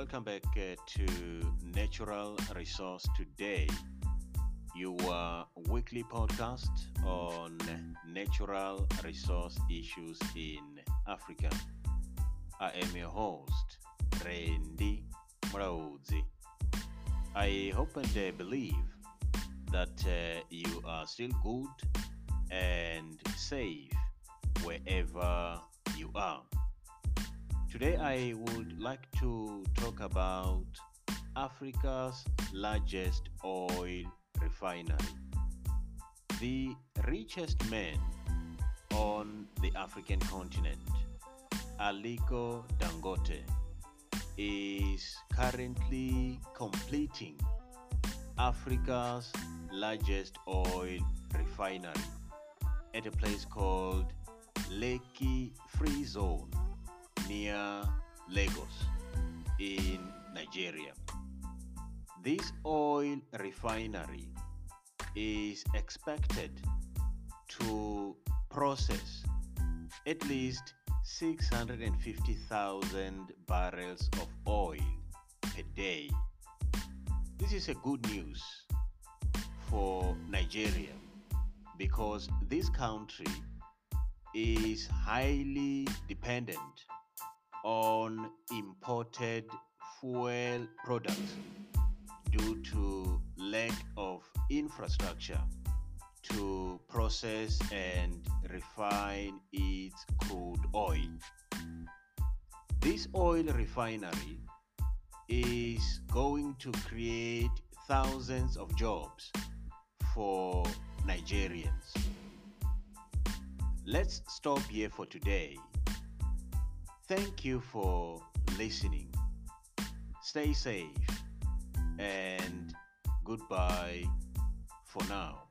welcome back uh, to Natural Resource Today, your weekly podcast on natural resource issues in Africa. I am your host, Randy Mrauzi. I hope and uh, believe that uh, you are still good and safe wherever you are. Today, I would like to talk about Africa's largest oil refinery. The richest man on the African continent, Aliko Dangote, is currently completing Africa's largest oil refinery at a place called Lekki Free Zone near Lagos in Nigeria. This oil refinery is expected to process at least 650,000 barrels of oil per day. This is a good news for Nigeria because this country is highly dependent on imported fuel products due to lack of infrastructure to process and refine its crude oil. This oil refinery is going to create thousands of jobs for Nigerians. Let's stop here for today. Thank you for listening. Stay safe and goodbye for now.